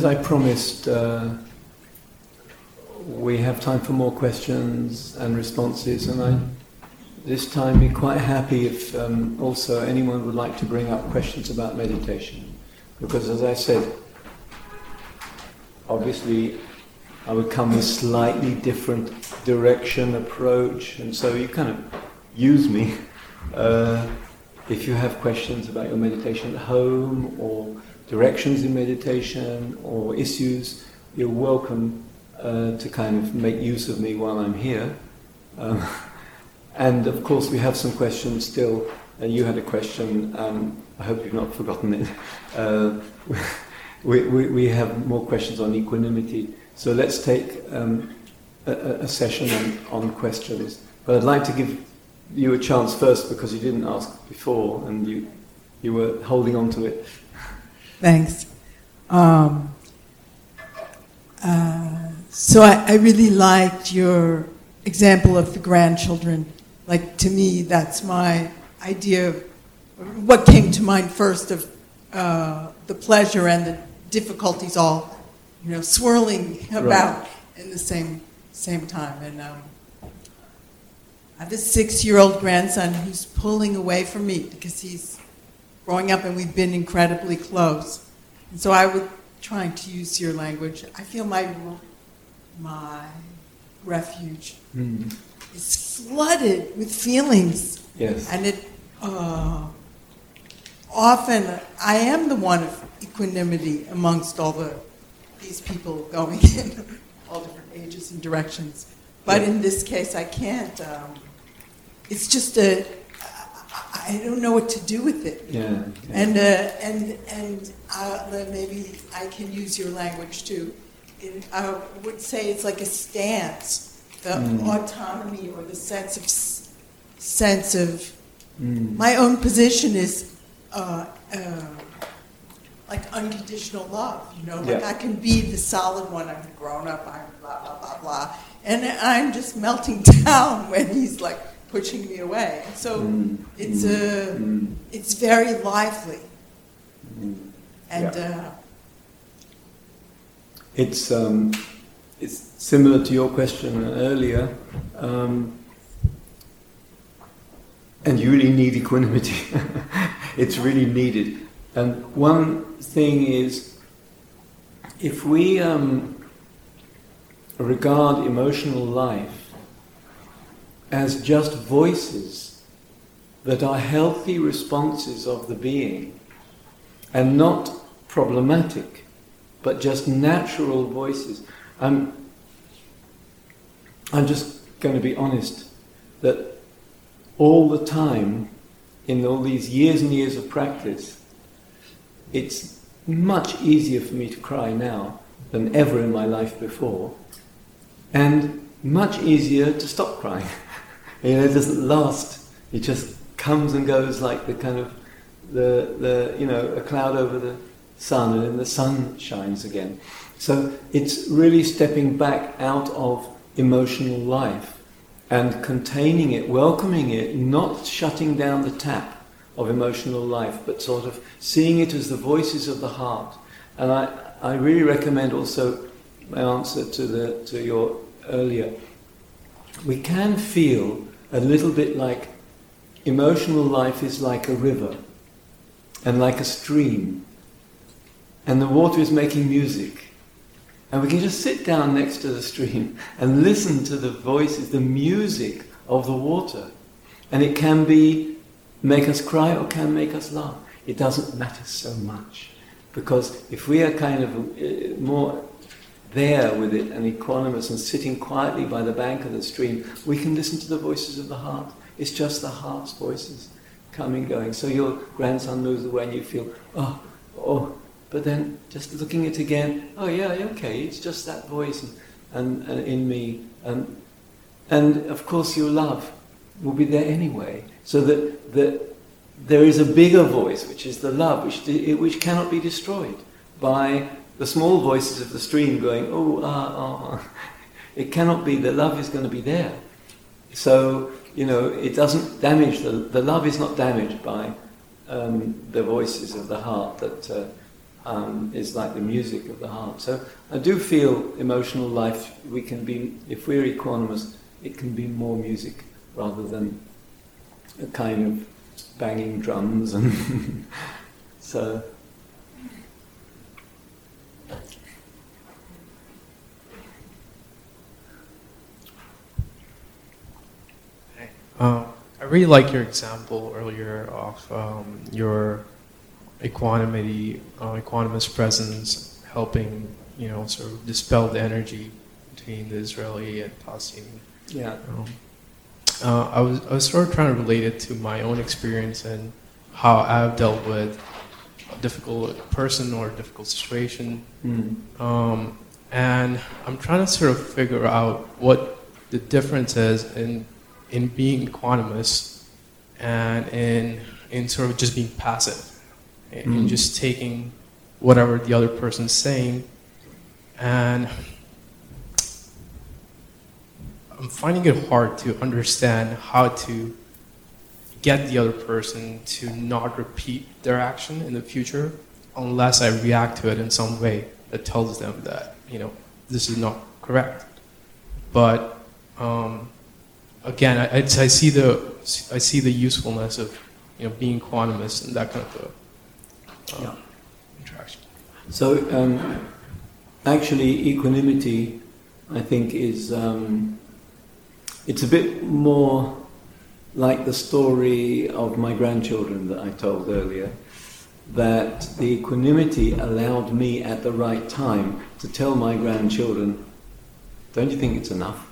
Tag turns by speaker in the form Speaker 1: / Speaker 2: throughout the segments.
Speaker 1: as I promised, uh, we have time for more questions and responses, and I this time be quite happy if um, also anyone would like to bring up questions about meditation, because as I said, obviously I would come with a slightly different direction, approach, and so you kind of use me. Uh, if you have questions about your meditation at home or directions in meditation or issues, you're welcome uh, to kind of make use of me while I'm here. Um, and of course, we have some questions still. Uh, you had a question. Um, I hope you've not forgotten it. Uh, we, we, we, have more questions on equanimity. So let's take um, a, a, session on, on questions. But I'd like to give you a chance first because you didn't ask before and you, you were holding on to it.
Speaker 2: Thanks. Um, uh, so I, I, really liked your example of the grandchildren. Like to me, that's my idea of what came to mind first of uh, the pleasure and the difficulties all, you know, swirling about right. in the same same time. And um, I have a six year old grandson who's pulling away from me because he's growing up and we've been incredibly close. And so I was trying to use your language. I feel my, my refuge mm. is flooded with feelings.
Speaker 1: Yes.
Speaker 2: And it uh, often, I am the one of equanimity amongst all the these people going in all different ages and directions. But yeah. in this case, I can't. Um, it's just a I don't know what to do with it.
Speaker 1: Yeah. yeah.
Speaker 2: And uh, and and uh, maybe I can use your language too. It, I would say it's like a stance, the mm. autonomy or the sense of sense of mm. my own position is uh, uh, like unconditional love. You know, like yeah. I can be the solid one. I'm grown up. I'm blah blah blah blah, and I'm just melting down when he's like pushing me away. So mm. it's a, mm. it's very lively, mm. and yeah. uh,
Speaker 1: it's um, it's similar to your question earlier. Um, and you really need equanimity. it's really needed. And one thing is, if we um, regard emotional life as just voices that are healthy responses of the being and not problematic, but just natural voices. I'm, I'm just going to be honest that all the time, in all these years and years of practice, it's much easier for me to cry now than ever in my life before, and much easier to stop crying. You know, it doesn't last. It just comes and goes like the kind of the the you know a cloud over the sun, and then the sun shines again. So it's really stepping back out of emotional life and containing it, welcoming it, not shutting down the tap of emotional life, but sort of seeing it as the voices of the heart. And I, I really recommend also my answer to the to your earlier. We can feel a little bit like emotional life is like a river and like a stream, and the water is making music. And we can just sit down next to the stream and listen to the voices, the music of the water. And it can be make us cry or can make us laugh. It doesn't matter so much. Because if we are kind of uh, more there with it and equanimous and sitting quietly by the bank of the stream, we can listen to the voices of the heart. It's just the heart's voices coming, going. So your grandson moves away and you feel, oh, oh, but then just looking at it again, oh yeah, okay, it's just that voice and, and, and in me. And, and of course your love will be there anyway. So that, that there is a bigger voice, which is the love, which, which cannot be destroyed by the small voices of the stream going, oh, ah, ah, ah. It cannot be, the love is going to be there. So, you know, it doesn't damage, the, the love is not damaged by um, the voices of the heart that uh, um, is like the music of the heart. So I do feel emotional life, we can be, if we're equanimous, it can be more music rather than a kind of banging drums and so.
Speaker 3: Uh, I really like your example earlier of um, your equanimity, uh, equanimous presence, helping you know sort of dispel the energy between the Israeli and Palestinian.
Speaker 1: Yeah.
Speaker 3: Um, uh, I was I was sort of trying to relate it to my own experience and how I've dealt with a difficult person or a difficult situation,
Speaker 1: Mm.
Speaker 3: um, and I'm trying to sort of figure out what the difference is in in being equanimous and in in sort of just being passive and in
Speaker 1: Mm.
Speaker 3: just taking whatever the other person's saying and I'm finding it hard to understand how to get the other person to not repeat their action in the future unless I react to it in some way that tells them that, you know, this is not correct. But um, again, I, I, see the I see the usefulness of you know being equanimous and that kind of uh,
Speaker 1: Yeah.
Speaker 3: interaction.
Speaker 1: So, um, actually, equanimity, I think, is um, it's a bit more like the story of my grandchildren that I told earlier. That the equanimity allowed me at the right time to tell my grandchildren, "Don't you think it's enough?"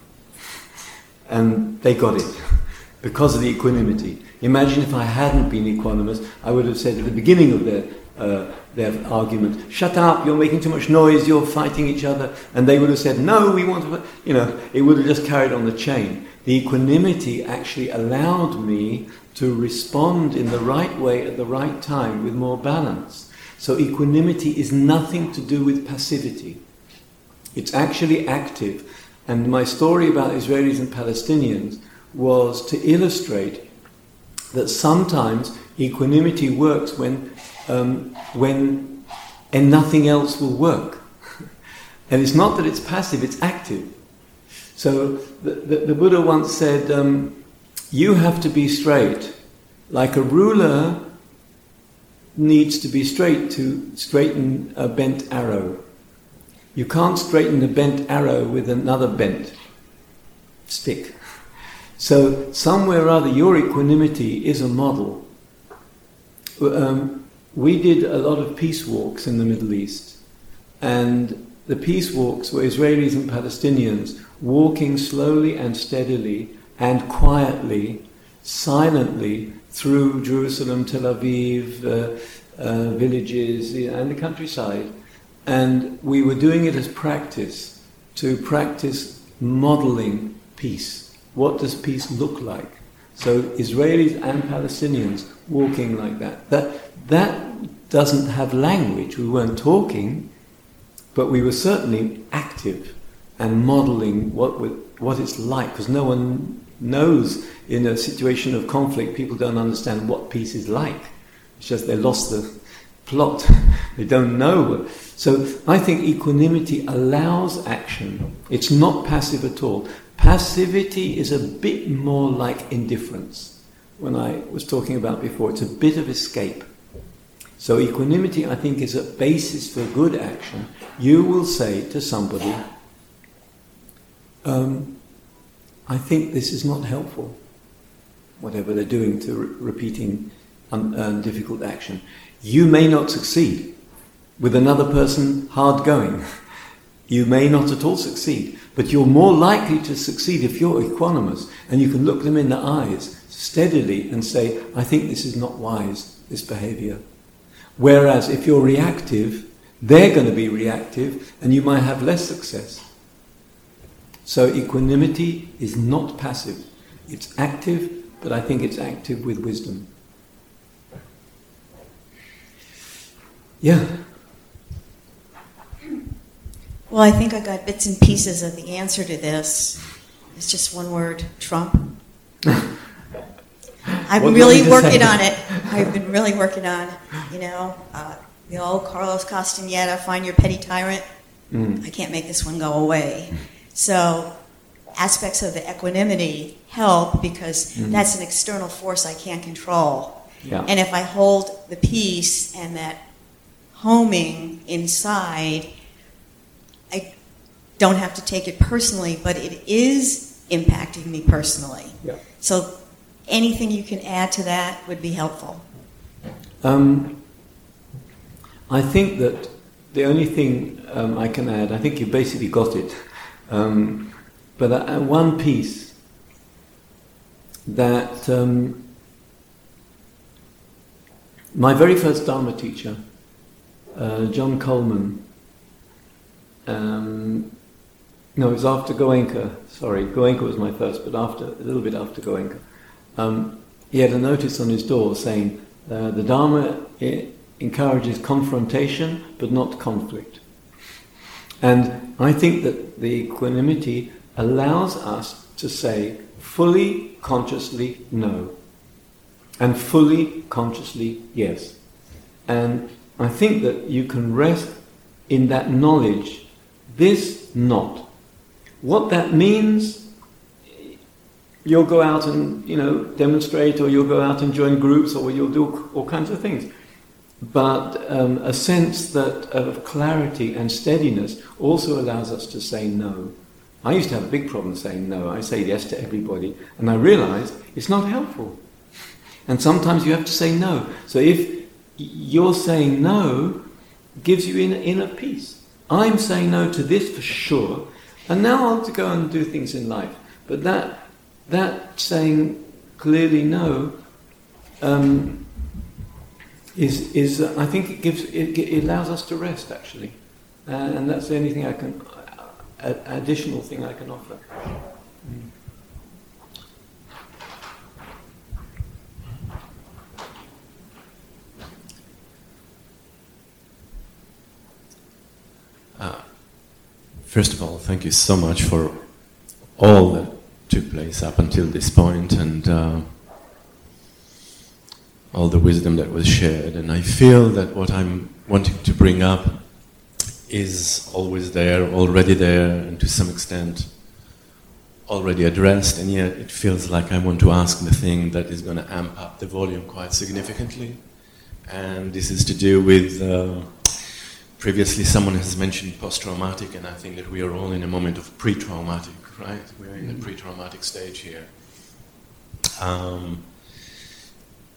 Speaker 1: And they got it because of the equanimity. Imagine if I hadn't been equanimous, I would have said at the beginning of their uh, their argument, "Shut up! You're making too much noise. You're fighting each other." And they would have said, "No, we want to." You know, it would have just carried on the chain. The equanimity actually allowed me to respond in the right way at the right time with more balance. So equanimity is nothing to do with passivity. It's actually active. And my story about Israelis and Palestinians was to illustrate that sometimes equanimity works when, um, when and nothing else will work. and it's not that it's passive, it's active. So the, the, the Buddha once said, um, You have to be straight. Like a ruler needs to be straight to straighten a bent arrow. You can't straighten a bent arrow with another bent stick. So, somewhere or other, your equanimity is a model. Um, we did a lot of peace walks in the Middle East, and the peace walks were Israelis and Palestinians walking slowly and steadily and quietly, silently through Jerusalem, Tel Aviv, uh, uh, villages, and the countryside. And we were doing it as practice, to practice modeling peace. What does peace look like? So Israelis and Palestinians walking like that. That, that doesn't have language. We weren't talking, but we were certainly active and modeling what, we, what it's like, because no one knows in a situation of conflict, people don't understand what peace is like. It's just they lost the plot. they don't know. So I think equanimity allows action. It's not passive at all. Passivity is a bit more like indifference. When I was talking about before, it's a bit of escape. So equanimity, I think, is a basis for good action. You will say to somebody, um, I think this is not helpful, whatever they're doing to re- repeating un- uh, difficult action. You may not succeed. With another person, hard going. You may not at all succeed, but you're more likely to succeed if you're equanimous and you can look them in the eyes steadily and say, I think this is not wise, this behavior. Whereas if you're reactive, they're going to be reactive and you might have less success. So equanimity is not passive. It's active, but I think it's active with wisdom. Yeah.
Speaker 4: Well, I think I got bits and pieces of the answer to this. It's just one word Trump. I'm
Speaker 1: What
Speaker 4: really working on it. I've been really working on, you know, uh, the old Carlos Castaneda, find your petty tyrant.
Speaker 1: Mm.
Speaker 4: I can't make this one go away. So aspects of the equanimity help because
Speaker 1: Mhm.
Speaker 4: that's an external force I can't control.
Speaker 1: Yeah.
Speaker 4: And if I hold the peace and that homing inside, don't have to take it personally, but it is impacting me personally.
Speaker 1: Yeah.
Speaker 4: So anything you can add to that would be helpful.
Speaker 1: Um, I think that the only thing um, I can add, I think you basically got it, um, but uh, one piece that um, my very first Dharma teacher, uh, John Coleman, um, no, it was after Goenka, sorry, Goenka was my first, but after a little bit after Goenka. Um, he had a notice on his door saying, uh, the Dharma i- encourages confrontation but not conflict. And I think that the equanimity allows us to say fully consciously no and fully consciously yes. And I think that you can rest in that knowledge, this not. What that means you'll go out and you know demonstrate, or you'll go out and join groups, or you'll do all kinds of things. But um, a sense that of clarity and steadiness also allows us to say no. I used to have a big problem saying no. I say yes to everybody, and I realised it's not helpful. And sometimes you have to say no. So if you're saying no, gives you inner, inner peace. I'm saying no to this for sure, and now I'll to go and do things in life. But that that saying clearly no um, is is uh, I think it gives it, it allows us to rest actually, uh, and that's the only thing I can uh, additional thing I can offer. Mm.
Speaker 5: First of all, thank you so much for all that took place up until this point and uh, all the wisdom that was shared. And I feel that what I'm wanting to bring up is always there, already there, and to some extent already addressed, and yet it feels like I want to ask the thing that is going to amp up the volume quite significantly. And this is to do with. Uh, previously, someone has mentioned post traumatic, and I think that we are all in a moment of pre traumatic, right? We're in the pre traumatic stage here. Um,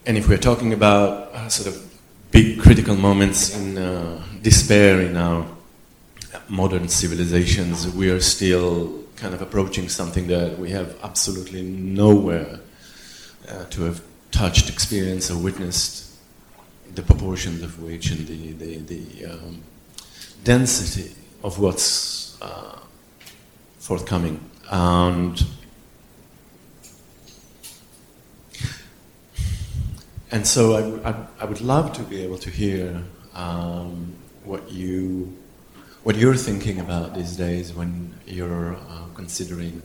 Speaker 5: and if we're talking about uh, sort of big critical moments in uh, despair in our modern civilizations, we are still kind of approaching something that we have absolutely nowhere uh, to have touched, experienced, or witnessed the proportions of which and the, the, the um, density of what's uh, forthcoming. And, and so I I would love to be able to hear um, what you what you're thinking about these days when you're uh, considering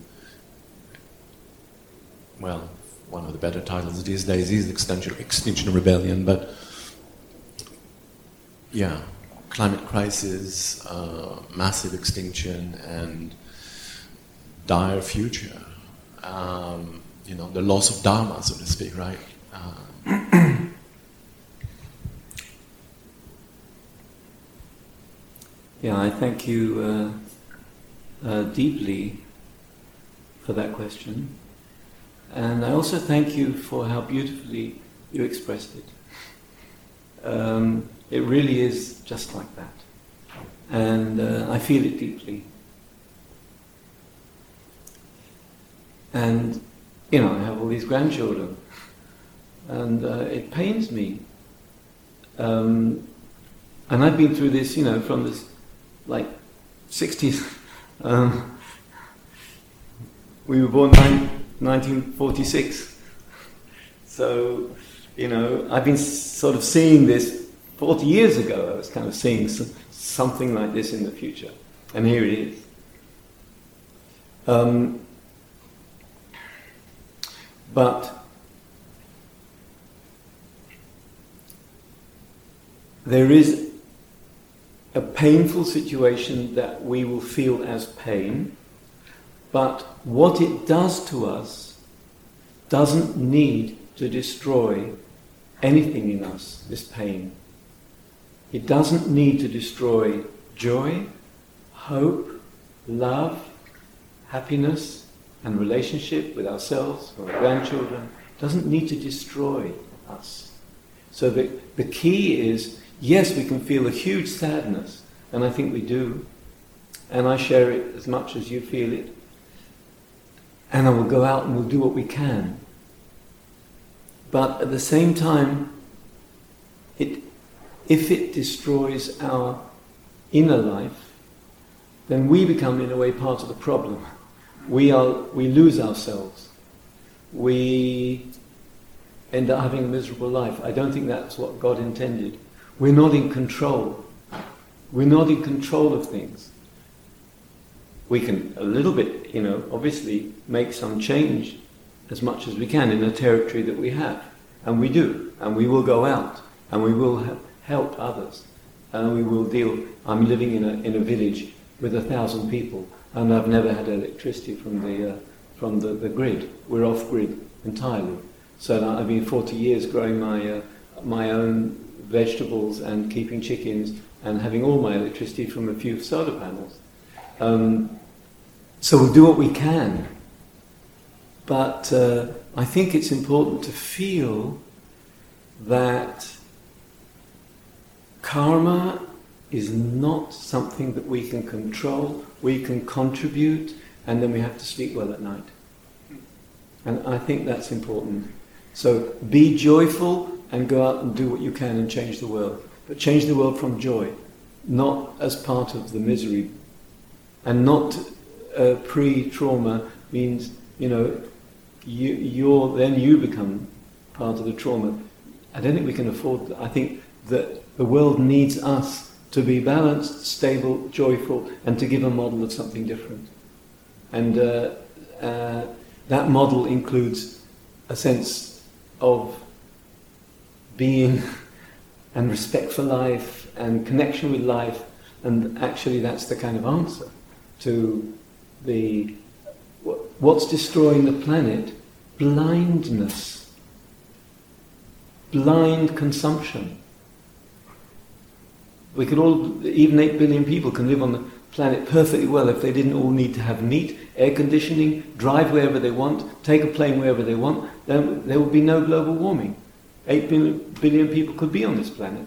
Speaker 5: well one of the better titles these days is extinction, extinction rebellion but yeah, climate crisis, uh, massive extinction, and dire future. Um, you know, the loss of dharma, so to speak, right? Uh,
Speaker 1: Yeah, I thank you uh, uh, deeply for that question. And I also thank you for how beautifully you expressed it. Um, it really is just like that. And uh, I feel it deeply. And, you know, I have all these grandchildren. And uh, it pains me. Um, and I've been through this, you know, from this, like, 60s. Um, we were born in 1946. So, you know, I've been sort of seeing this 40 years ago. I was kind of seeing something like this in the future. And here it is. Um, but there is a painful situation that we will feel as pain, but what it does to us doesn't need to destroy anything in us, this pain. It doesn't need to destroy joy, hope, love, happiness, and relationship with ourselves or our grandchildren. It doesn't need to destroy us. So the, the key is yes, we can feel a huge sadness, and I think we do, and I share it as much as you feel it. And I will go out and we'll do what we can. But at the same time, it, if it destroys our inner life, then we become, in a way, part of the problem. We, are, we lose ourselves. We end up having a miserable life. I don't think that's what God intended. We're not in control. We're not in control of things. We can, a little bit, you know, obviously make some change as much as we can in the territory that we have. And we do. And we will go out. And we will help others. And we will deal. I'm living in a, in a village with a thousand people. And I've never had electricity from the, uh, from the, the grid. We're off grid entirely. So I've been 40 years growing my, uh, my own vegetables and keeping chickens and having all my electricity from a few solar panels. Um, so we'll do what we can. But uh, I think it's important to feel that karma is not something that we can control, we can contribute, and then we have to sleep well at night. And I think that's important. So be joyful and go out and do what you can and change the world. But change the world from joy, not as part of the misery. And not uh, pre-trauma means, you know, you, you're, then you become part of the trauma. I don't think we can afford that. I think that the world needs us to be balanced, stable, joyful, and to give a model of something different. And uh, uh, that model includes a sense of being and respect for life and connection with life, and actually that's the kind of answer to the what's destroying the planet? Blindness, blind consumption. We could all, even 8 billion people can live on the planet perfectly well if they didn't all need to have meat, air conditioning, drive wherever they want, take a plane wherever they want, then there would be no global warming. 8 billion, billion people could be on this planet.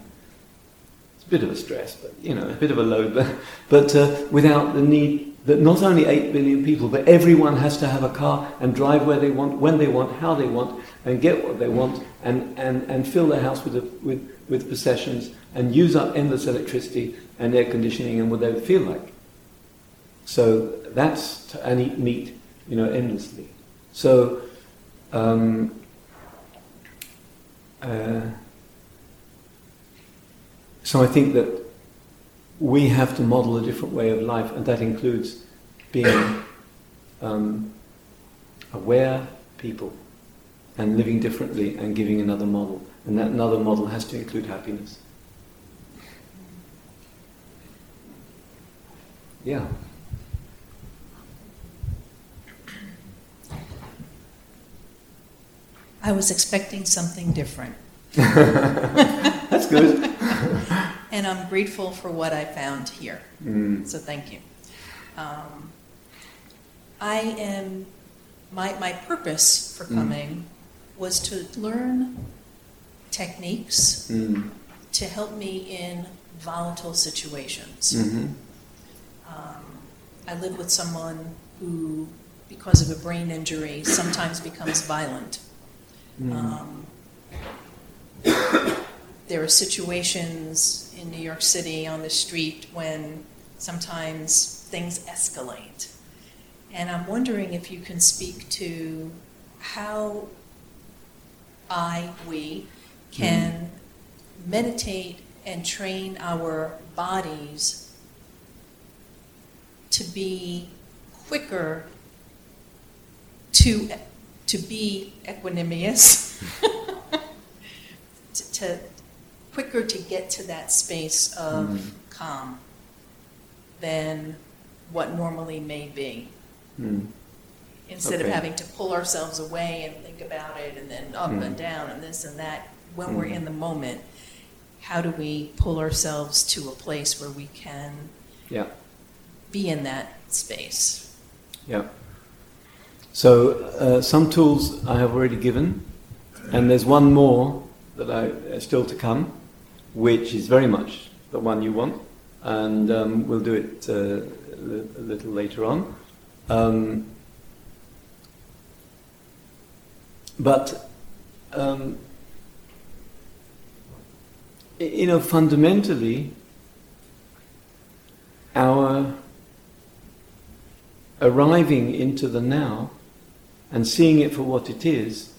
Speaker 1: It's a bit of a stress, but you know, a bit of a load, but, but uh, without the need that not only 8 billion people, but everyone has to have a car and drive where they want, when they want, how they want, and get what they want, and, and, and fill their house with, a, with, with possessions, and use up endless electricity and air conditioning and what they feel like. So that's, to, and eat meat, you know, endlessly. So, um, uh, so I think that we have to model a different way of life, and that includes being um, aware people and living differently and giving another model. And that another model has to include happiness. Yeah.
Speaker 6: I was expecting something different.
Speaker 1: That's good.
Speaker 6: and I'm grateful for what I found here.
Speaker 1: Mm.
Speaker 6: So thank you. Um, I am, my, my purpose for
Speaker 1: Mm.
Speaker 6: Was to learn techniques
Speaker 1: Mm.
Speaker 6: to help me in volatile situations.
Speaker 1: hmm
Speaker 6: Um, I live with someone who, because of a brain injury, sometimes becomes violent.
Speaker 1: Mm.
Speaker 6: Um, there are situations in New York City on the street when sometimes things escalate. And I'm wondering if you can speak to how I, we, can meditate and train our bodies to be quicker to to be equanimous to, to quicker to get to that space of
Speaker 1: Mm.
Speaker 6: calm than what normally may be.
Speaker 1: Mm.
Speaker 6: Instead of
Speaker 1: Okay.
Speaker 6: having to pull ourselves away and think about it and then up and
Speaker 1: Mm.
Speaker 6: down and this and that, when we're
Speaker 1: Mm.
Speaker 6: in the moment, how do we pull ourselves to a place where we can
Speaker 1: Yeah.
Speaker 6: be in that space?
Speaker 1: Yeah. So uh, some tools I have already given, and there's one more that I uh, still to come, which is very much the one you want, and um, we'll do it uh, a li- a little later on. Um, but um, you know, fundamentally, our arriving into the now and seeing it for what it is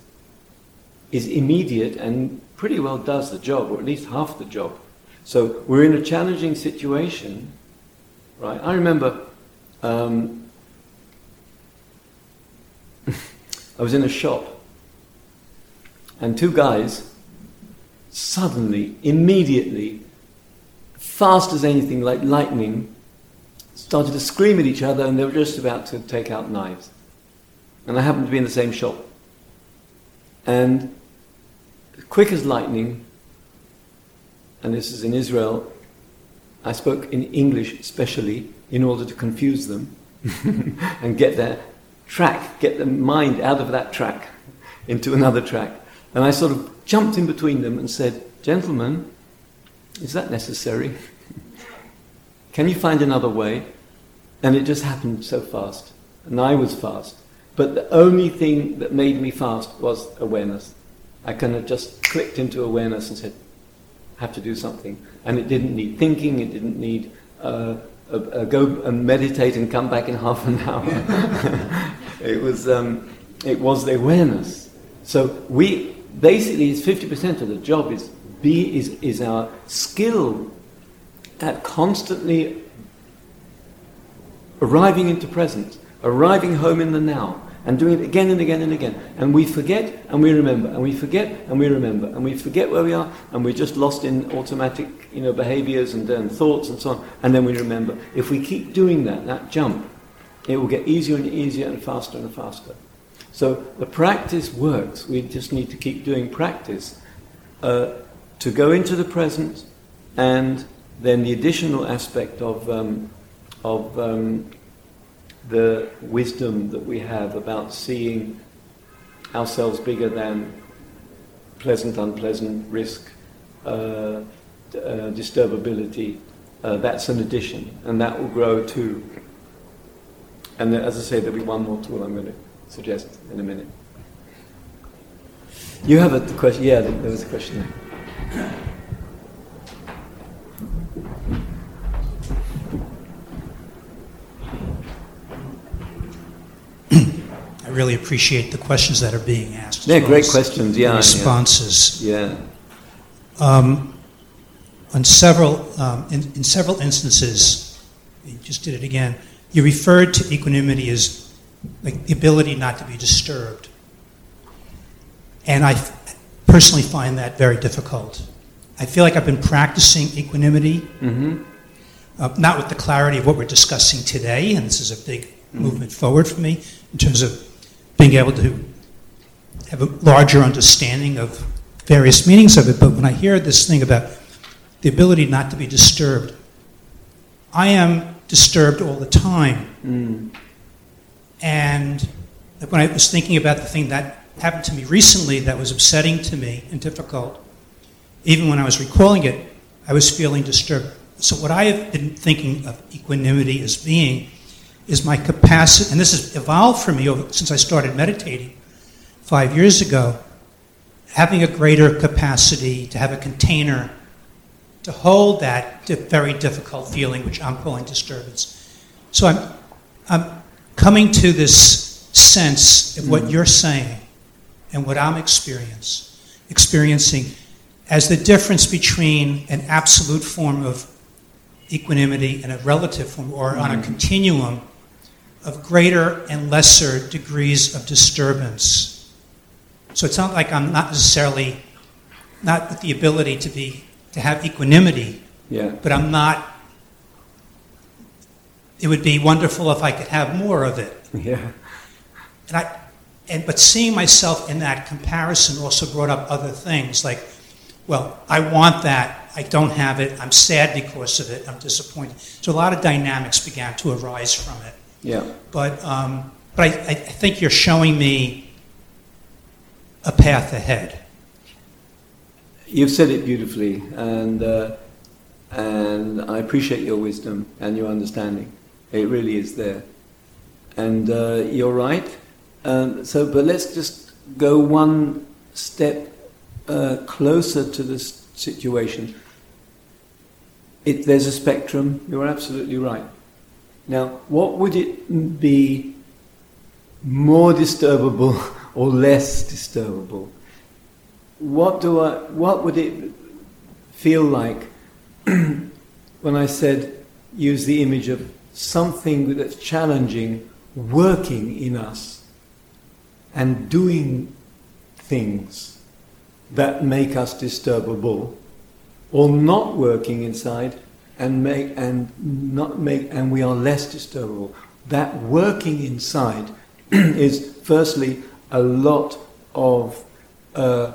Speaker 1: is immediate and pretty well does the job, or at least half the job. So we're in a challenging situation, right? I remember um, I was in a shop and two guys suddenly, immediately, fast as anything, like lightning, started to scream at each other and they were just about to take out knives. And I happened to be in the same shop. And quick as lightning, and this is in Israel, I spoke in English specially in order to confuse them and get their track, get their mind out of that track into another track. And I sort of jumped in between them and said, Gentlemen, is that necessary? Can you find another way? And it just happened so fast. And I was fast. But the only thing that made me fast was awareness. I kind of just clicked into awareness and said, I have to do something. And it didn't need thinking, it didn't need uh, go and meditate and come back in half an hour. it, was, um, it was the awareness. So we, basically, it's 50% of the job is, be, is, is our skill at constantly arriving into presence, arriving home in the now, and doing it again and again and again. And we forget and we remember, and we forget and we remember, and we forget where we are, and we're just lost in automatic you know, behaviors and, and thoughts and so on, and then we remember. If we keep doing that, that jump, it will get easier and easier and faster and faster. So the practice works. We just need to keep doing practice uh, to go into the present, and then the additional aspect of um, of um, the wisdom that we have about seeing ourselves bigger than pleasant, unpleasant, risk, uh, uh, disturbability. Uh, that's an addition, and that will grow too. And as I say, there'll be one more tool I'm going to suggest in a minute. You have a question? Yeah, there was a question there.
Speaker 7: I really appreciate the questions that are being asked. as
Speaker 1: Yeah, great questions, yeah.
Speaker 7: Responses.
Speaker 1: Yeah.
Speaker 7: Um, on several, um, in, in several instances, you just did it again, you referred to equanimity as like the ability not to be disturbed. And I f- personally find that very difficult. I feel like I've been practicing equanimity,
Speaker 1: Mm-hmm.
Speaker 7: uh, not with the clarity of what we're discussing today, and this is a big movement forward for me in terms of being able to have a larger understanding of various meanings of it. But when I hear this thing about the ability not to be disturbed, I am disturbed all the time.
Speaker 1: Mm.
Speaker 7: And when I was thinking about the thing that happened to me recently that was upsetting to me and difficult, even when I was recalling it, I was feeling disturbed. So, what I have been thinking of equanimity as being is my capacity, and this has evolved for me over, since I started meditating five years ago, having a greater capacity to have a container to hold that very difficult feeling, which I'm calling disturbance. So, I'm, I'm coming to this sense of what mm. you're saying and what I'm experience, experiencing as the difference between an absolute form of equanimity and a relative form, or on a mm. continuum of greater and lesser degrees of disturbance. So it's not like I'm not necessarily not with the ability to be to have equanimity,
Speaker 1: Yeah.
Speaker 7: but I'm not. It would be wonderful if I could have more of it.
Speaker 1: Yeah.
Speaker 7: And I, and but seeing myself in that comparison also brought up other things like, well, I want that, I don't have it, I'm sad because of it, I'm disappointed. So a lot of dynamics began to arise from it.
Speaker 1: Yeah.
Speaker 7: But um, but I, I think you're showing me a path ahead.
Speaker 1: You've said it beautifully, and uh, and I appreciate your wisdom and your understanding. It really is there, and uh, you're right. Um, so, but let's just go one step uh, closer to this situation. It, there's a spectrum. You're absolutely right. Now, what would it be more disturbable or less disturbable? What do I? What would it feel like when I said use the image of something that's challenging working in us and doing things that make us disturbable, or not working inside and make and not make and we are less disturbable. That working inside is firstly a lot of uh,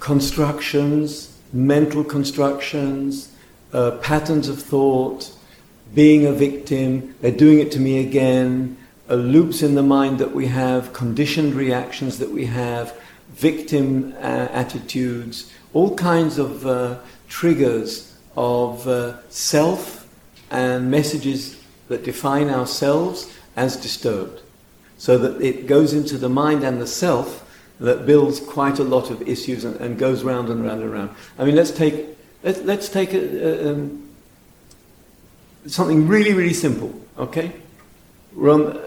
Speaker 1: constructions, mental constructions, uh, patterns of thought, being a victim, they're doing it to me again, uh, loops in the mind that we have, conditioned reactions that we have, victim uh, attitudes, all kinds of uh, triggers of uh, self and messages that define ourselves as disturbed. So that it goes into the mind and the self that builds quite a lot of issues and, and goes round and round and round. I mean, let's take, let's, let's take a, a, um, something really, really simple, okay? We're on,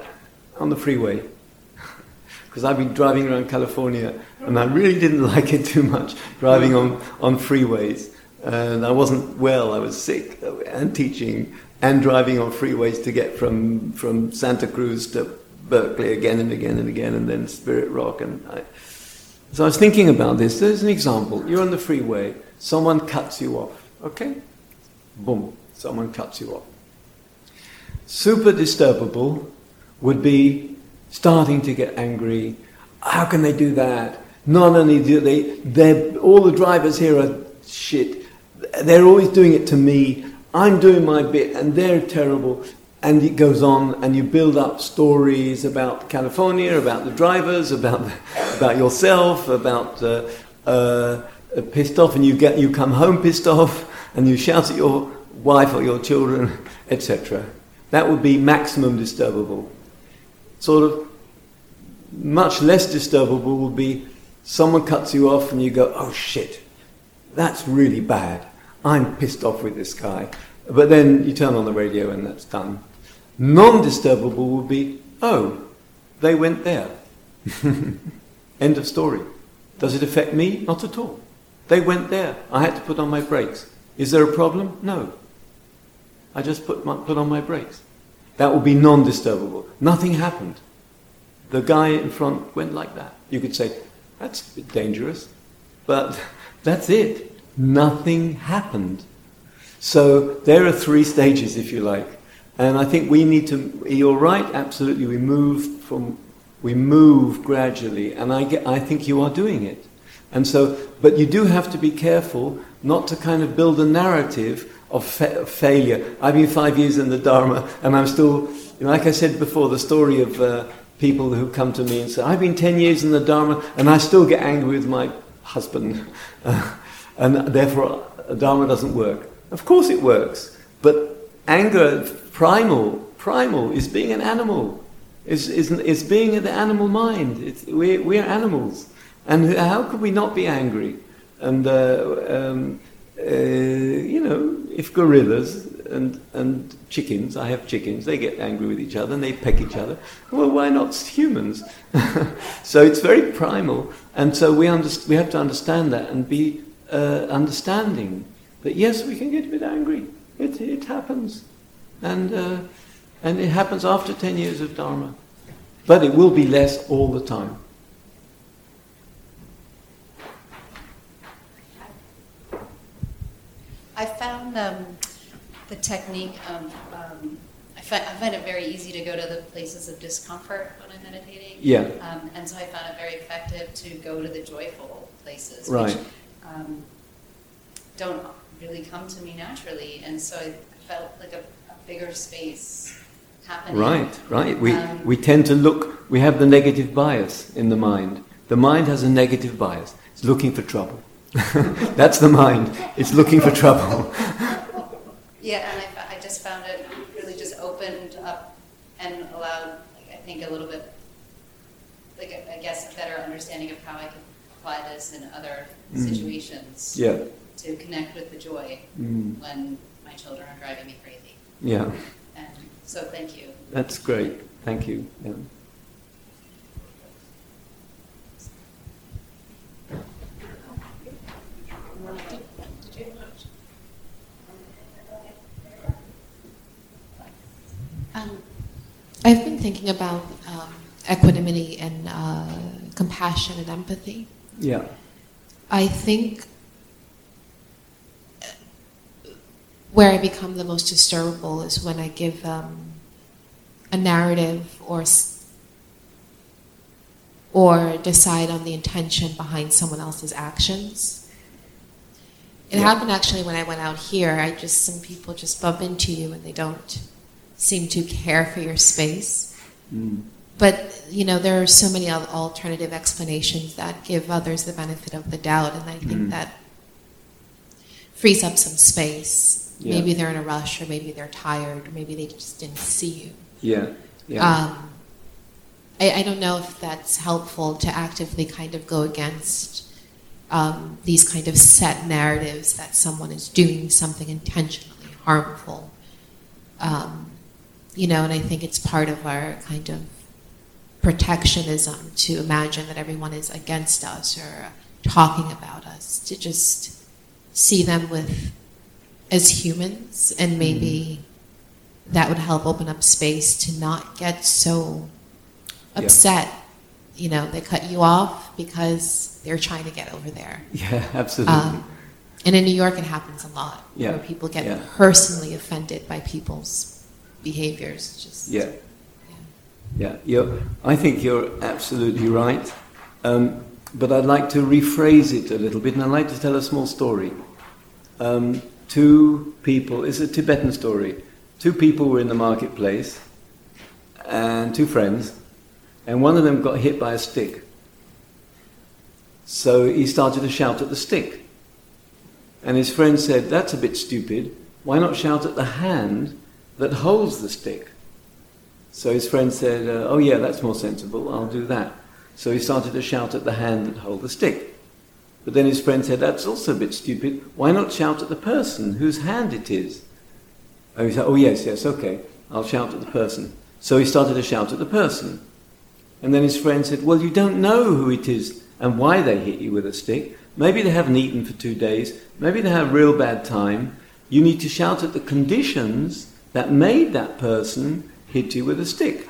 Speaker 1: on the freeway. Because I've been driving around California and I really didn't like it too much, driving on, on freeways. And I wasn't well, I was sick and teaching and driving on freeways to get from, from Santa Cruz to Berkeley again and again and again, and then Spirit Rock. And I, so I was thinking about this. There's an example. You're on the freeway, someone cuts you off, okay? Boom, someone cuts you off. Super disturbable would be starting to get angry. How can they do that? Not only do they, they're, all the drivers here are shit. They're always doing it to me. I'm doing my bit, and they're terrible. And it goes on, and you build up stories about California, about the drivers, about about yourself, about uh, uh, Uh, pissed off, and you get you come home pissed off, and you shout at your wife or your children, etc. That would be maximum disturbable. Sort of much less disturbable would be someone cuts you off, and you go, "Oh shit, that's really bad. I'm pissed off with this guy." But then you turn on the radio, and that's done. Non disturbable would be, oh, they went there. End of story. Does it affect me? Not at all. They went there. I had to put on my brakes. Is there a problem? No. I just put, my, put on my brakes. That would be non disturbable. Nothing happened. The guy in front went like that. You could say, that's a bit dangerous. But that's it. Nothing happened. So there are three stages, if you like. And I think we need to, you're right, absolutely, we move from, we move gradually, and I, get, I think you are doing it. And so, but you do have to be careful not to kind of build a narrative of, fa- failure. I've been five years in the Dharma, and I'm still, like I said before, the story of uh, people who come to me and say, I've been 10 years in the Dharma, and I still get angry with my husband, uh, and therefore Dharma doesn't work. Of course it works, but anger primal, primal is being an animal, is, is, is being in the animal mind. It's, we're, we're animals. And how could we not be angry? And, uh, um, uh, you know, if gorillas and, and chickens, I have chickens, they get angry with each other and they peck each other, well, why not humans? so it's very primal. And so we, we have to understand that and be uh, understanding that yes, we can get a bit angry. It, it happens. And, uh, and it happens after 10 years of Dharma. But it will be less all the time.
Speaker 8: Found um, the technique of, um, I, fi- I find it very easy to go to the places of discomfort when I'm meditating.
Speaker 1: Yeah.
Speaker 8: Um, and so I found it very effective to go to the joyful places,
Speaker 1: Right.
Speaker 8: which um, don't really come to me naturally. And so I felt like a, a bigger space happening.
Speaker 1: Right, right. We,
Speaker 8: Um,
Speaker 1: we tend to look, we have the negative bias in the mind. The mind has a negative bias. It's looking for trouble. That's the mind. It's looking for trouble.
Speaker 8: Yeah, and I, I just found it really just opened up and allowed, like, I think, a little bit, like, I I guess, a better understanding of how I could apply this in other
Speaker 1: Mm.
Speaker 8: situations.
Speaker 1: Yeah.
Speaker 8: To connect with the joy
Speaker 1: Mm.
Speaker 8: when my children are driving me crazy.
Speaker 1: Yeah.
Speaker 8: And so, thank you.
Speaker 1: That's great. Thank you. Yeah.
Speaker 9: Um, I've been thinking about um, equanimity and uh, compassion and empathy.
Speaker 1: Yeah.
Speaker 9: I think uh, where I become the most disturbable is when I give um, a narrative or or decide on the intention behind someone else's actions. It
Speaker 1: Yeah.
Speaker 9: happened actually when I went out here. I just some people just bump into you and they don't seem to care for your space.
Speaker 1: Mm.
Speaker 9: But you know, there are so many alternative explanations that give others the benefit of the doubt, and I think
Speaker 1: Mm.
Speaker 9: that frees up some space.
Speaker 1: Yeah.
Speaker 9: Maybe they're in a rush, or maybe they're tired, or maybe they just didn't see you.
Speaker 1: Yeah. Yeah.
Speaker 9: Um, I, I don't know if that's helpful to actively kind of go against um, these kind of set narratives that someone is doing something intentionally harmful. Um, you know, and I think it's part of our kind of protectionism to imagine that everyone is against us or talking about us, to just see them with as humans and maybe that would help open up space to not get so
Speaker 1: Yeah.
Speaker 9: upset. You know, they cut you off because they're trying to get over there.
Speaker 1: yeah, absolutely.
Speaker 9: Um, and in New York, it happens a lot
Speaker 1: Yeah,
Speaker 9: where people get
Speaker 1: yeah.
Speaker 9: personally offended by people's behaviors. Just
Speaker 1: Yeah. Yeah, you're, I think you're absolutely right. Um, but I'd like to rephrase it a little bit, and I'd like to tell a small story. Um, two people, it's a Tibetan story. Two people were in the marketplace, and two friends, and one of them got hit by a stick. So he started to shout at the stick. And his friend said, That's a bit stupid. Why not shout at the hand that holds the stick? So his friend said, uh, Oh, yeah, that's more sensible. I'll do that. So he started to shout at the hand that held the stick. But then his friend said, That's also a bit stupid. Why not shout at the person whose hand it is? And he said, Oh, yes, yes, okay. I'll shout at the person. So he started to shout at the person. And then his friend said, Well, you don't know who it is and why they hit you with a stick. Maybe they haven't eaten for two days. Maybe they have a real bad time. You need to shout at the conditions that made that person hit you with a stick.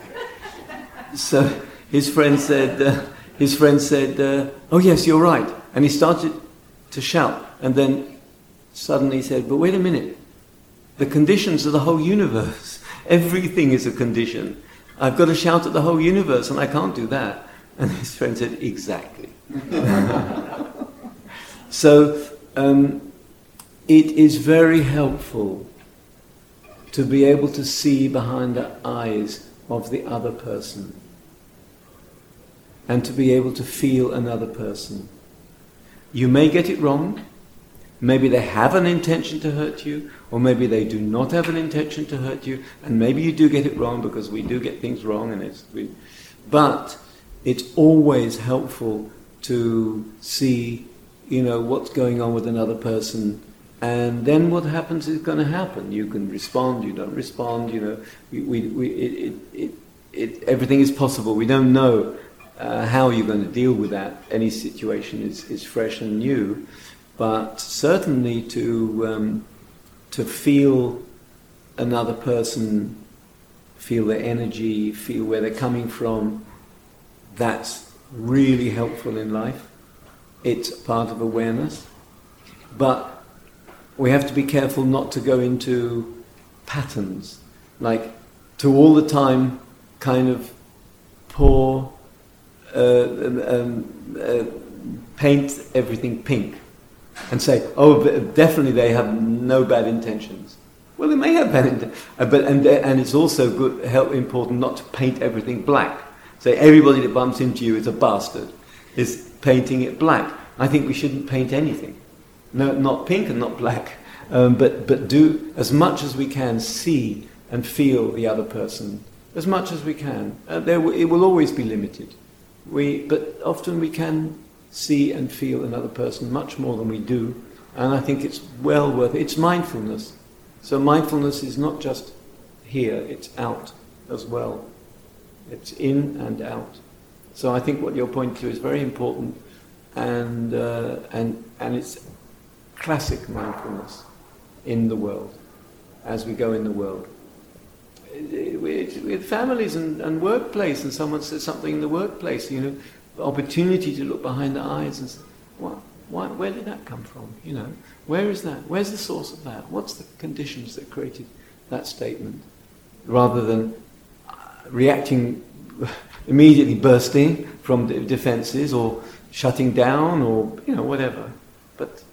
Speaker 1: So his friend said, uh, his friend said, uh, "Oh yes, you're right." And he started to shout, and then suddenly he said, "But wait a minute. The conditions of the whole universe. Everything is a condition. I've got to shout at the whole universe, and I can't do that." And his friend said, "Exactly." so um, it is very helpful to be able to see behind the eyes of the other person and to be able to feel another person. You may get it wrong. Maybe they have an intention to hurt you, or maybe they do not have an intention to hurt you, and maybe you do get it wrong because we do get things wrong, and it's we, but it's always helpful to see, you know, what's going on with another person, and then what happens is going to happen. You can respond, you don't respond. You know, we, we, we it, it, it, everything is possible. We don't know uh, how you're going to deal with that. Any situation is, is fresh and new, but certainly to um, to feel another person, feel their energy, feel where they're coming from. That's really helpful in life. It's part of awareness, but we have to be careful not to go into patterns, like to all the time kind of pour, uh, um, uh, paint everything pink and say, oh, definitely they have no bad intentions. Well, they may have bad intentions, uh, but and, and it's also good, help, important not to paint everything black. Say everybody that bumps into you is a bastard, is painting it black. I think we shouldn't paint anything. No, not pink and not black, um, but, but do as much as we can see and feel the other person as much as we can. Uh, there w- it will always be limited. We, but often we can see and feel another person much more than we do, and I think it's well worth it. It's mindfulness. So mindfulness is not just here, it's out as well. It's in and out. So I think what you're pointing to is very important, and, uh, and, and it's classic mindfulness in the world, as we go in the world. With families and, and workplace, and someone says something in the workplace, you know, opportunity to look behind the eyes and say, what, why, where did that come from? You know, where is that? Where's the source of that? What's the conditions that created that statement? Rather than uh, reacting immediately bursting from defenses or shutting down or you know whatever. But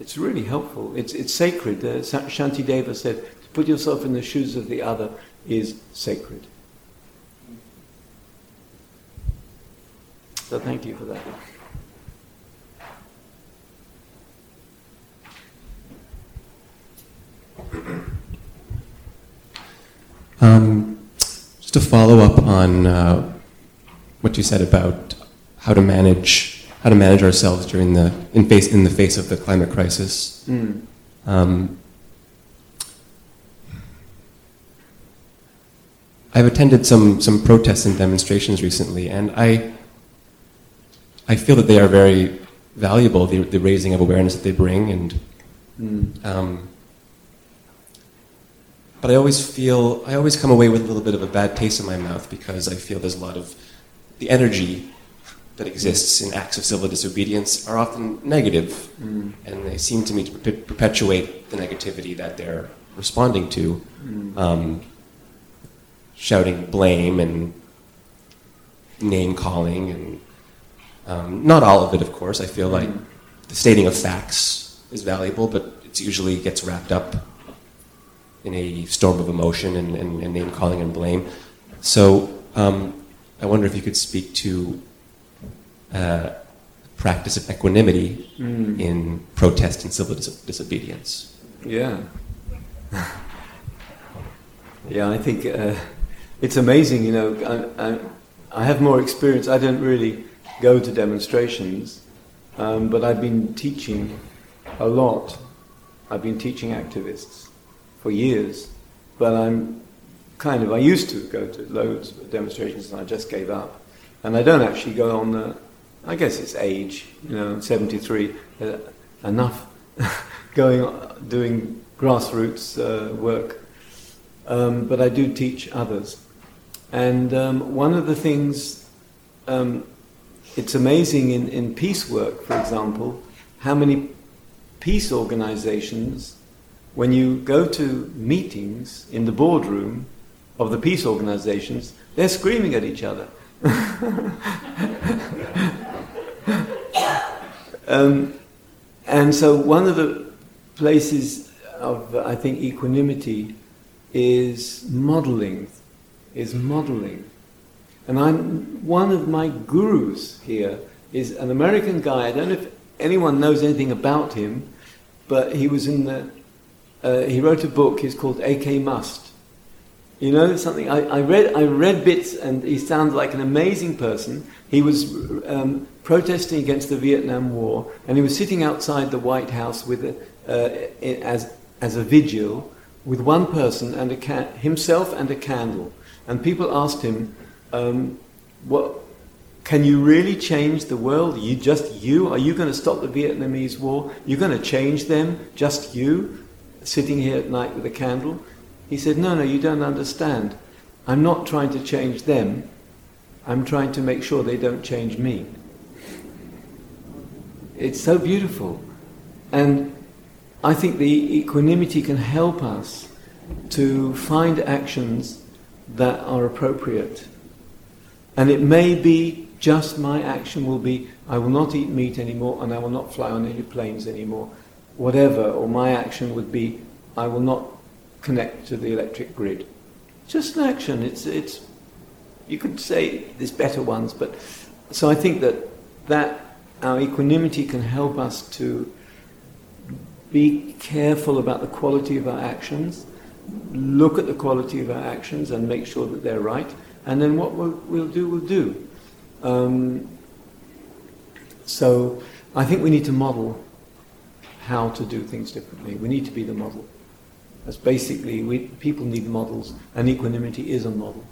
Speaker 1: it's really helpful. It's, it's sacred. Uh, Shantideva said, to put yourself in the shoes of the other is sacred. So thank you for that.
Speaker 10: Um, just to follow up on uh, what you said about how to manage how to manage ourselves during the in face in the face of the climate crisis. Mm. Um, I've attended some some protests and demonstrations recently, and I I feel that they are very valuable. The, the raising of awareness that they bring, and mm. um, but I always feel I always come away with a little bit of a bad taste in my mouth because I feel there's a lot of the energy that exists in acts of civil disobedience are often negative, mm. and they seem to me to per- perpetuate the negativity that they're responding to, mm. um, shouting blame and name calling, and um, not all of it, of course. I feel like mm. the stating of facts is valuable, but it usually gets wrapped up in a storm of emotion and, and, and name calling and blame. So um, I wonder if you could speak to uh, practice of equanimity mm. in protest and civil dis- disobedience.
Speaker 1: Yeah. yeah, I think uh, it's amazing, you know. I, I, I, have more experience. I don't really go to demonstrations, um, but I've been teaching a lot. I've been teaching activists for years, but I'm kind of, I used to go to loads of demonstrations and I just gave up. And I don't actually go on the, I guess it's age, you know, 73, uh, enough going, doing grassroots uh, work. Um, but I do teach others. And um, one of the things, um, it's amazing in, in peace work, for example, how many peace organizations, when you go to meetings in the boardroom, of the peace organizations, they're screaming at each other. um, and so one of the places of, I think, equanimity is modeling, is modeling. And I'm, one of my gurus here is an American guy. I don't know if anyone knows anything about him, but he was in the, uh, he wrote a book, it's called A.J. Muste. You know something? I, I, read I read bits, and he sounds like an amazing person. He was um, protesting against the Vietnam War, and he was sitting outside the White House with a, uh, as as a vigil with one person and a ca- himself and a candle. And people asked him, um, "What can you really change the world? you just you? Are you going to stop the Vietnamese War? You're going to change them? Just you, sitting here at night with a candle?" He said, No, no, you don't understand. I'm not trying to change them, I'm trying to make sure they don't change me. It's so beautiful. And I think the equanimity can help us to find actions that are appropriate. And it may be just my action will be I will not eat meat anymore and I will not fly on any planes anymore. Whatever, or my action would be I will not connect to the electric grid. Just an action. It's, it's, you could say there's better ones, but so I think that, that our equanimity can help us to be careful about the quality of our actions, look at the quality of our actions and make sure that they're right, and then what we'll, we'll do, we'll do. Um, so I think we need to model how to do things differently. We need to be the model. Basically, we, people need models, and equanimity is a model.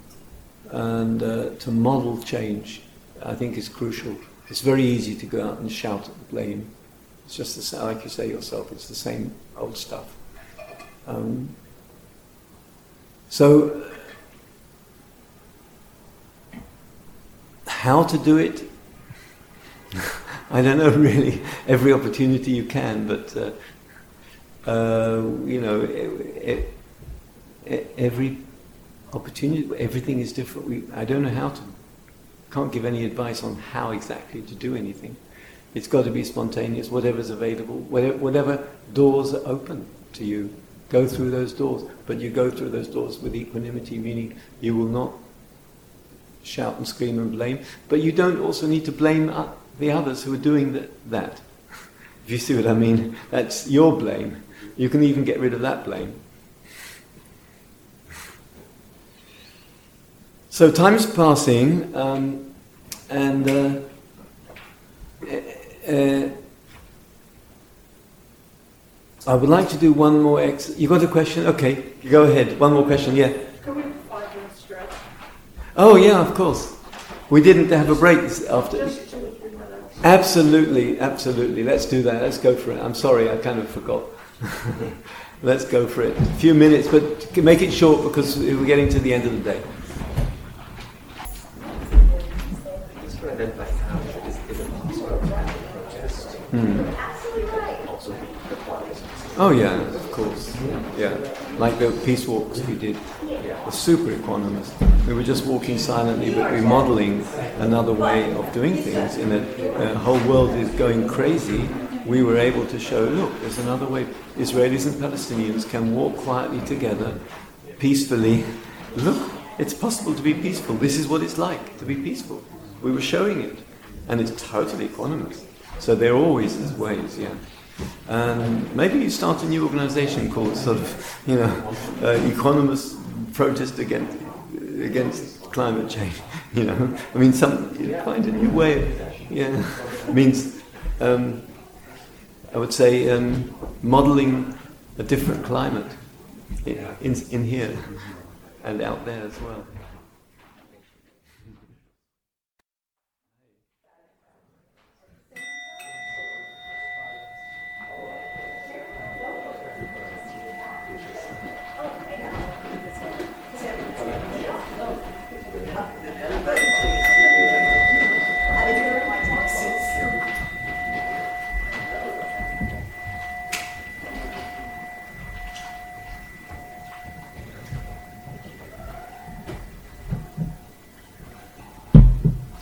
Speaker 1: And uh, to model change, I think, is crucial. It's very easy to go out and shout at the blame. It's just the like you say yourself, it's the same old stuff. Um, so, how to do it? I don't know really. Every opportunity you can, but uh, uh, you know, every opportunity, everything is different. We, I don't know how to, can't give any advice on how exactly to do anything. It's got to be spontaneous, whatever's available, whatever, whatever doors are open to you, go through those doors. But you go through those doors with equanimity, meaning you will not shout and scream and blame, but you don't also need to blame the others who are doing the, that. If you see what I mean, that's your blame. You can even get rid of that blame. So time is passing, um, and uh, uh, I would like to do one more. Ex- you got a question? Okay, go ahead. One more question. Yeah.
Speaker 11: Can we five minute stretch?
Speaker 1: Oh yeah, of course. We didn't have a break after.
Speaker 11: Just two or three minutes.
Speaker 1: Absolutely, absolutely. Let's do that. Let's go for it. I'm sorry, I kind of forgot. Let's go for it. A few minutes, but make it short because we're getting to the end of the day. Hmm. Oh yeah, of course. Yeah, like the peace walks we did. Were super equanimous. We were just walking silently, but we're modelling another way of doing things. In a the whole world is going crazy, we were able to show, look, there's another way. Israelis and Palestinians can walk quietly together, peacefully. Look, it's possible to be peaceful. This is what it's like to be peaceful. We were showing it, and it's totally equanimous. So there always is ways, yeah. And maybe you start a new organization called sort of, you know, uh, equanimous protest against against climate change. You know, I mean, some you find a new way. Yeah, means um, I would say um, modeling a different climate in, in, in here and out there as well.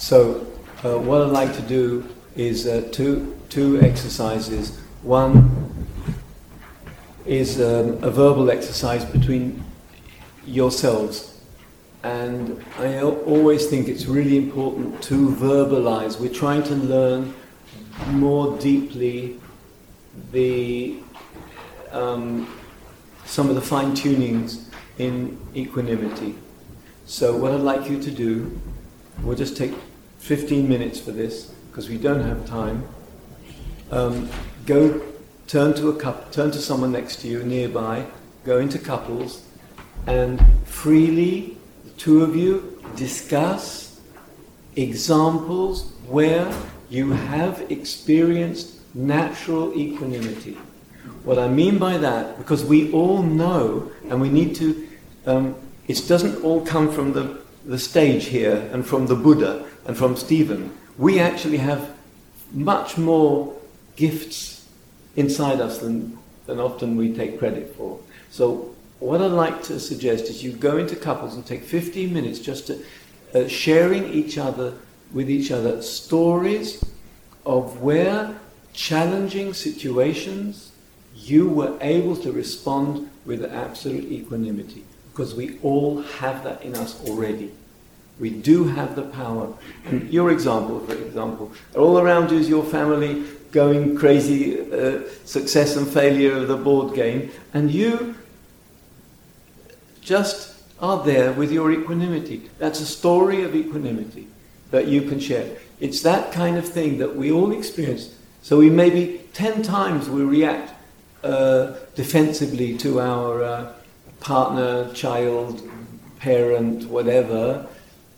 Speaker 1: So, uh, what I'd like to do is uh, two, two exercises. One is um, a verbal exercise between yourselves. And I always think it's really important to verbalize. We're trying to learn more deeply the, um, some of the fine tunings in equanimity. So, what I'd like you to do, we'll just take 15 minutes for this because we don't have time. Um, go turn to a cup, turn to someone next to you nearby, go into couples, and freely, the two of you, discuss examples where you have experienced natural equanimity. What I mean by that, because we all know, and we need to, um, it doesn't all come from the, the stage here and from the Buddha and from Stephen. We actually have much more gifts inside us than than often we take credit for. So, what I'd like to suggest is you go into couples and take 15 minutes just to uh, sharing each other with each other stories of where challenging situations you were able to respond with absolute equanimity because we all have that in us already. We do have the power. And your example, for example, all around you is your family going crazy, uh, success and failure of the board game, and you just are there with your equanimity. That's a story of equanimity that you can share. It's that kind of thing that we all experience. So we maybe ten times we react uh, defensively to our uh, partner, child, parent, whatever.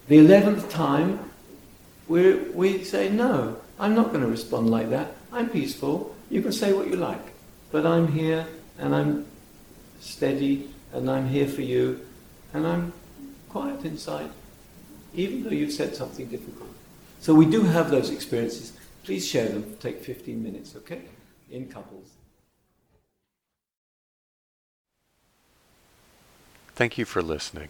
Speaker 1: The eleventh time, we we say no. I'm not going to respond like that. I'm peaceful. You can say what you like, but I'm here and I'm steady and I'm here for you and I'm quiet inside, even though you've said something difficult. So we do have those experiences. Please share them. Take 15 minutes, okay? In couples.
Speaker 12: Thank you for listening.